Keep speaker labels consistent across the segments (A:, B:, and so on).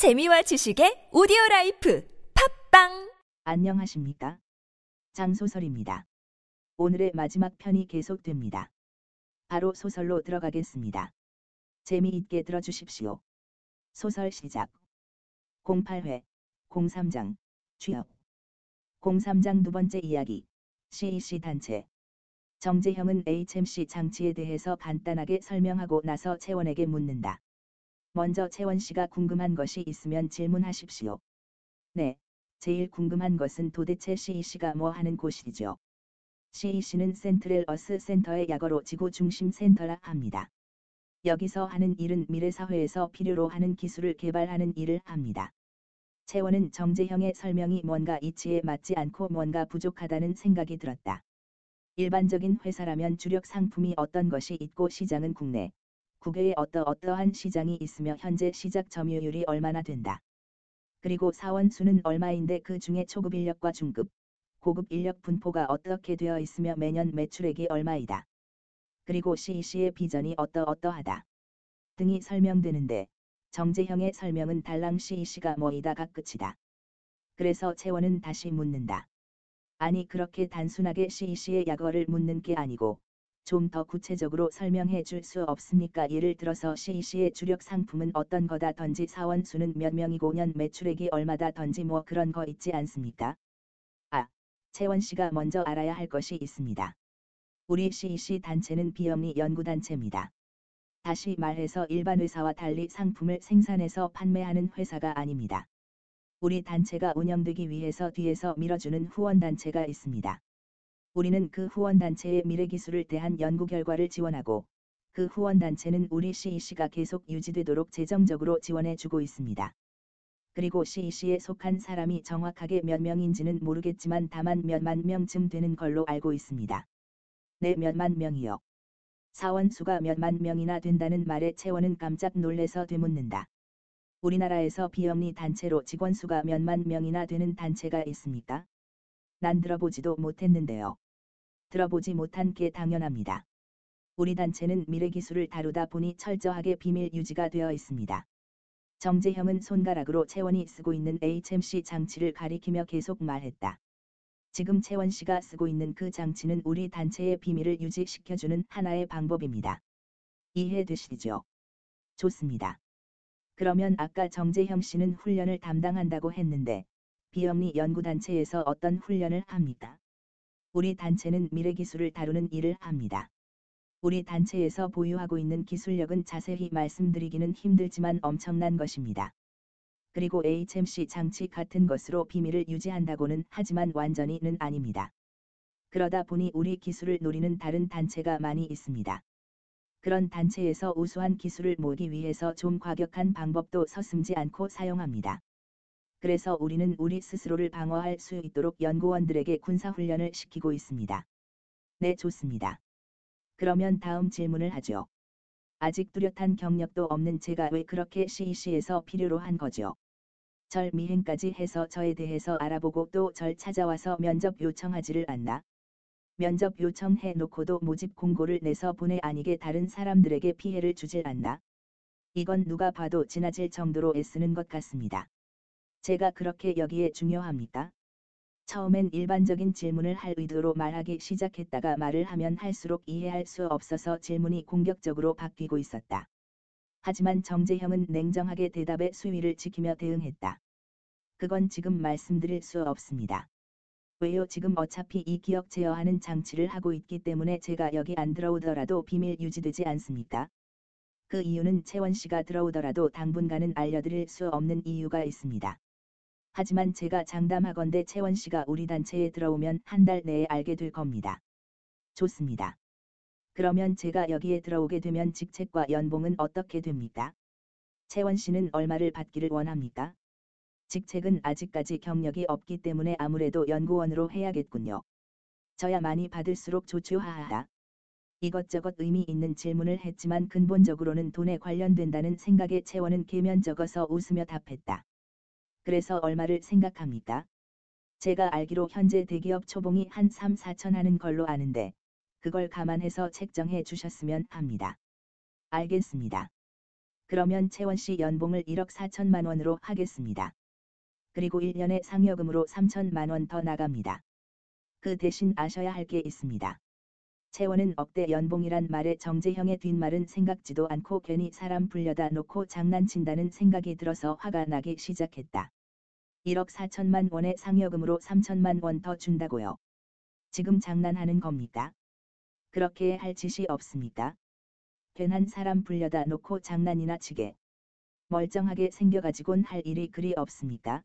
A: 재미와 지식의 오디오 라이프 팟빵
B: 안녕하십니까? 장소설입니다. 오늘의 마지막 편이 계속됩니다. 바로 소설로 들어가겠습니다. 재미있게 들어주십시오. 소설 시작. 08회, 03장, 취업. 03장 두 번째 이야기, CEC 단체. 정재형은 HMC 장치에 대해서 간단하게 설명하고 나서 채원에게 묻는다. 먼저 채원 씨가 궁금한 것이 있으면 질문하십시오. 네, 제일 궁금한 것은 도대체 CEC가 뭐 하는 곳이죠. CEC는 센트럴 어스 센터의 약어로 지구 중심 센터라 합니다. 여기서 하는 일은 미래 사회에서 필요로 하는 기술을 개발하는 일을 합니다. 채원은 정재형의 설명이 뭔가 이치에 맞지 않고 뭔가 부족하다는 생각이 들었다. 일반적인 회사라면 주력 상품이 어떤 것이 있고 시장은 국내, 국외에 어떠어떠한 시장이 있으며 현재 시작 점유율이 얼마나 된다. 그리고 사원 수는 얼마인데 그 중에 초급 인력과 중급, 고급 인력 분포가 어떻게 되어 있으며 매년 매출액이 얼마이다. 그리고 CEC의 비전이 어떠어떠하다. 등이 설명되는데 정재형의 설명은 달랑 CEC가 뭐이다가 끝이다. 그래서 채원은 다시 묻는다. 아니 그렇게 단순하게 CEC의 약어를 묻는 게 아니고 좀 더 구체적으로 설명해 줄 수 없습니까? 예를 들어서 CEC의 주력 상품은 어떤 거다 던지 사원 수는 몇 명이고 년 매출액이 얼마다 던지 뭐 그런 거 있지 않습니까? 아, 채원 씨가 먼저 알아야 할 것이 있습니다. 우리 CEC 단체는 비영리 연구단체입니다. 다시 말해서 일반 회사와 달리 상품을 생산해서 판매하는 회사가 아닙니다. 우리 단체가 운영되기 위해서 뒤에서 밀어주는 후원단체가 있습니다. 우리는 그 후원단체의 미래기술을 대한 연구 결과를 지원하고 그 후원단체는 우리 CEC가 계속 유지되도록 재정적으로 지원해주고 있습니다. 그리고 CEC에 속한 사람이 정확하게 몇 명인지는 모르겠지만 다만 몇만 명쯤 되는 걸로 알고 있습니다. 네 몇만 명이요. 사원 수가 몇만 명이나 된다는 말에 채원은 깜짝 놀래서 되묻는다. 우리나라에서 비영리 단체로 직원 수가 몇만 명이나 되는 단체가 있습니까? 난 들어보지도 못했는데요. 들어보지 못한 게 당연합니다. 우리 단체는 미래 기술을 다루다 보니 철저하게 비밀 유지가 되어 있습니다. 정재형은 손가락으로 채원이 쓰고 있는 HMC 장치를 가리키며 계속 말했다. 지금 채원 씨가 쓰고 있는 그 장치는 우리 단체의 비밀을 유지시켜주는 하나의 방법입니다. 이해되시죠? 좋습니다. 그러면 아까 정재형 씨는 훈련을 담당한다고 했는데 비영리 연구단체에서 어떤 훈련을 합니까? 우리 단체는 미래 기술을 다루는 일을 합니다. 우리 단체에서 보유하고 있는 기술력은 자세히 말씀드리기는 힘들지만 엄청난 것입니다. 그리고 HMC 장치 같은 것으로 비밀을 유지한다고는 하지만 완전히는 아닙니다. 그러다 보니 우리 기술을 노리는 다른 단체가 많이 있습니다. 그런 단체에서 우수한 기술을 모기 위해서 좀 과격한 방법도 서슴지 않고 사용합니다. 그래서 우리는 우리 스스로를 방어할 수 있도록 연구원들에게 군사훈련을 시키고 있습니다. 네, 좋습니다. 그러면 다음 질문을 하죠. 아직 뚜렷한 경력도 없는 제가 왜 그렇게 CEC에서 필요로 한 거죠? 절 미행까지 해서 저에 대해서 알아보고 또 절 찾아와서 면접 요청하지를 않나? 면접 요청해 놓고도 모집 공고를 내서 보내 아니게 다른 사람들에게 피해를 주질 않나? 이건 누가 봐도 지나칠 정도로 애쓰는 것 같습니다. 제가 그렇게 여기에 중요합니까? 처음엔 일반적인 질문을 할 의도로 말하기 시작했다가 말을 하면 할수록 이해할 수 없어서 질문이 공격적으로 바뀌고 있었다. 하지만 정재형은 냉정하게 대답의 수위를 지키며 대응했다. 그건 지금 말씀드릴 수 없습니다. 왜요? 지금 어차피 이 기억 제어하는 장치를 하고 있기 때문에 제가 여기 안 들어오더라도 비밀 유지되지 않습니까? 그 이유는 채원 씨가 들어오더라도 당분간은 알려드릴 수 없는 이유가 있습니다. 하지만 제가 장담하건대 채원 씨가 우리 단체에 들어오면 한 달 내에 알게 될 겁니다. 좋습니다. 그러면 제가 여기에 들어오게 되면 직책과 연봉은 어떻게 됩니까? 채원 씨는 얼마를 받기를 원합니까? 직책은 아직까지 경력이 없기 때문에 아무래도 연구원으로 해야겠군요. 저야 많이 받을수록 좋죠 하하하. 이것저것 의미 있는 질문을 했지만 근본적으로는 돈에 관련된다는 생각에 채원은 계면적어서 웃으며 답했다. 그래서 얼마를 생각합니까? 제가 알기로 현재 대기업 초봉이 한 3, 4천 하는 걸로 아는데 그걸 감안해서 책정해 주셨으면 합니다. 알겠습니다. 그러면 채원 씨 연봉을 1억 4천만 원으로 하겠습니다. 그리고 1년에 상여금으로 3천만 원 더 나갑니다. 그 대신 아셔야 할 게 있습니다. 채원은 억대 연봉이란 말에 정재형의 뒷말은 생각지도 않고 괜히 사람 불려다 놓고 장난친다는 생각이 들어서 화가 나기 시작했다. 1억 4천만 원의 상여금으로 3천만 원 더 준다고요. 지금 장난하는 겁니까? 그렇게 할 짓이 없습니까? 괜한 사람 불려다 놓고 장난이나 치게. 멀쩡하게 생겨가지곤 할 일이 그리 없습니까?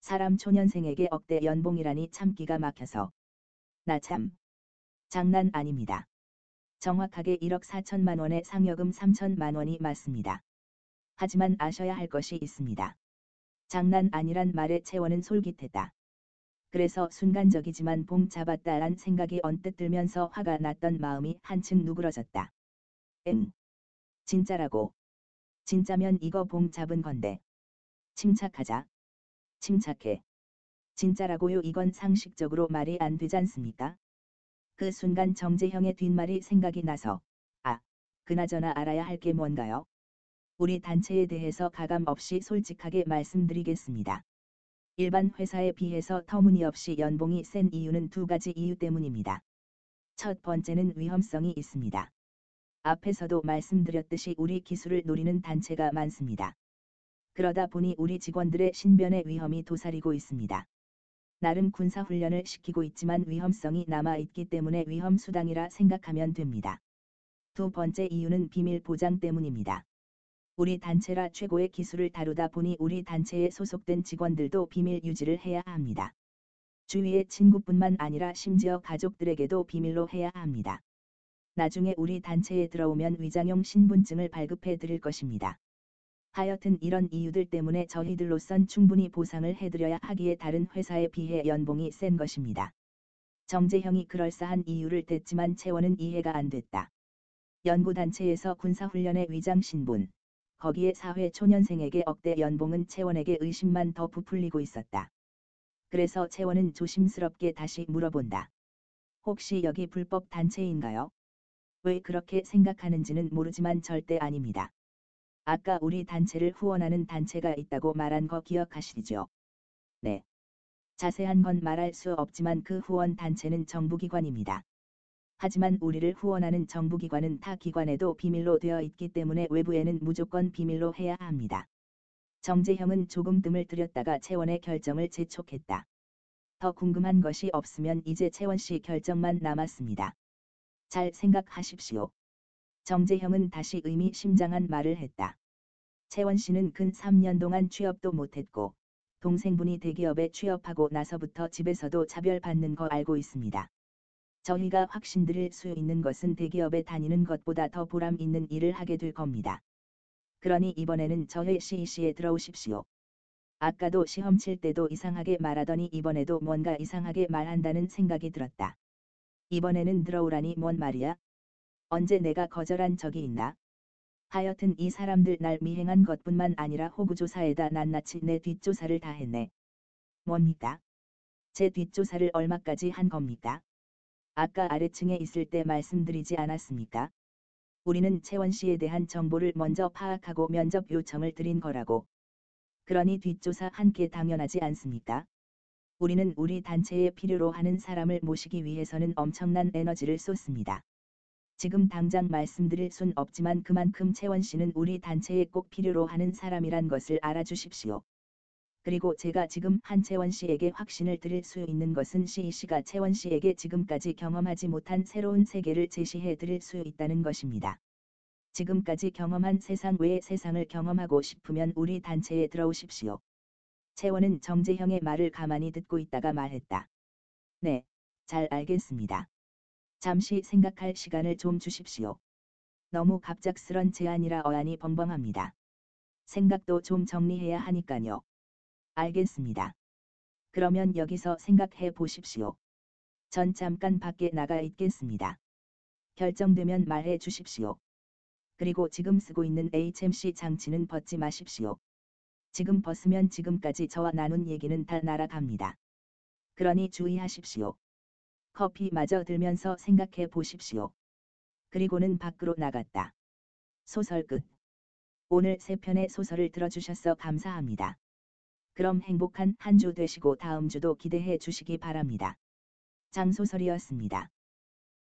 B: 사람 초년생에게 억대 연봉이라니 참 기가 막혀서. 나 참. 장난 아닙니다. 정확하게 1억 4천만 원의 상여금 3천만 원이 맞습니다. 하지만 아셔야 할 것이 있습니다. 장난 아니란 말에 채원은 솔깃했다. 그래서 순간적이지만 봉 잡았다란 생각이 언뜻 들면서 화가 났던 마음이 한층 누그러졌다. 응. 진짜라고. 진짜면 이거 봉 잡은 건데. 침착하자. 침착해. 진짜라고요 이건 상식적으로 말이 안 되잖습니까? 그 순간 정재형의 뒷말이 생각이 나서 아, 그나저나 알아야 할 게 뭔가요? 우리 단체에 대해서 가감 없이 솔직하게 말씀드리겠습니다. 일반 회사에 비해서 터무니없이 연봉이 센 이유는 두 가지 이유 때문입니다. 첫 번째는 위험성이 있습니다. 앞에서도 말씀드렸듯이 우리 기술을 노리는 단체가 많습니다. 그러다 보니 우리 직원들의 신변의 위험이 도사리고 있습니다. 나름 군사훈련을 시키고 있지만 위험성이 남아있기 때문에 위험수당이라 생각하면 됩니다. 두 번째 이유는 비밀 보장 때문입니다. 우리 단체라 최고의 기술을 다루다 보니 우리 단체에 소속된 직원들도 비밀 유지를 해야 합니다. 주위의 친구뿐만 아니라 심지어 가족들에게도 비밀로 해야 합니다. 나중에 우리 단체에 들어오면 위장용 신분증을 발급해 드릴 것입니다. 하여튼 이런 이유들 때문에 저희들로선 충분히 보상을 해드려야 하기에 다른 회사에 비해 연봉이 센 것입니다. 정재형이 그럴싸한 이유를 댔지만 채원은 이해가 안 됐다. 연구단체에서 군사훈련의 위장 신분, 거기에 사회 초년생에게 억대 연봉은 채원에게 의심만 더 부풀리고 있었다. 그래서 채원은 조심스럽게 다시 물어본다. 혹시 여기 불법 단체인가요? 왜 그렇게 생각하는지는 모르지만 절대 아닙니다. 아까 우리 단체를 후원하는 단체가 있다고 말한 거 기억하시죠? 네. 자세한 건 말할 수 없지만 그 후원 단체는 정부기관입니다. 하지만 우리를 후원하는 정부기관은 타 기관에도 비밀로 되어 있기 때문에 외부에는 무조건 비밀로 해야 합니다. 정재형은 조금 뜸을 들였다가 채원의 결정을 재촉했다. 더 궁금한 것이 없으면 이제 채원 씨 결정만 남았습니다. 잘 생각하십시오. 정재형은 다시 의미심장한 말을 했다. 채원 씨는 근 3년 동안 취업도 못했고, 동생분이 대기업에 취업하고 나서부터 집에서도 차별받는 거 알고 있습니다. 저희가 확신드릴 수 있는 것은 대기업에 다니는 것보다 더 보람 있는 일을 하게 될 겁니다. 그러니 이번에는 저희 CEC에 들어오십시오. 아까도 시험 칠 때도 이상하게 말하더니 이번에도 뭔가 이상하게 말한다는 생각이 들었다. 이번에는 들어오라니 뭔 말이야? 언제 내가 거절한 적이 있나? 하여튼 이 사람들 날 미행한 것뿐만 아니라 호구조사에다 낱낱이 내 뒷조사를 다 했네. 뭡니까? 제 뒷조사를 얼마까지 한 겁니까? 아까 아래층에 있을 때 말씀드리지 않았습니까? 우리는 채원 씨에 대한 정보를 먼저 파악하고 면접 요청을 드린 거라고. 그러니 뒷조사 한 게 당연하지 않습니까? 우리는 우리 단체에 필요로 하는 사람을 모시기 위해서는 엄청난 에너지를 쏟습니다. 지금 당장 말씀드릴 순 없지만 그만큼 채원 씨는 우리 단체에 꼭 필요로 하는 사람이란 것을 알아주십시오. 그리고 제가 지금 한채원 씨에게 확신을 드릴 수 있는 것은 시이 씨가 채원 씨에게 지금까지 경험하지 못한 새로운 세계를 제시해 드릴 수 있다는 것입니다. 지금까지 경험한 세상 외의 세상을 경험하고 싶으면 우리 단체에 들어오십시오. 채원은 정재형의 말을 가만히 듣고 있다가 말했다. 네, 잘 알겠습니다. 잠시 생각할 시간을 좀 주십시오. 너무 갑작스런 제안이라 어안이 벙벙합니다. 생각도 좀 정리해야 하니까요. 알겠습니다. 그러면 여기서 생각해 보십시오. 전 잠깐 밖에 나가 있겠습니다. 결정되면 말해 주십시오. 그리고 지금 쓰고 있는 HMC 장치는 벗지 마십시오. 지금 벗으면 지금까지 저와 나눈 얘기는 다 날아갑니다. 그러니 주의하십시오. 커피 마저 들면서 생각해 보십시오. 그리고는 밖으로 나갔다. 소설 끝. 오늘 세 편의 소설을 들어주셔서 감사합니다. 그럼 행복한 한 주 되시고 다음 주도 기대해 주시기 바랍니다. 장소설이었습니다.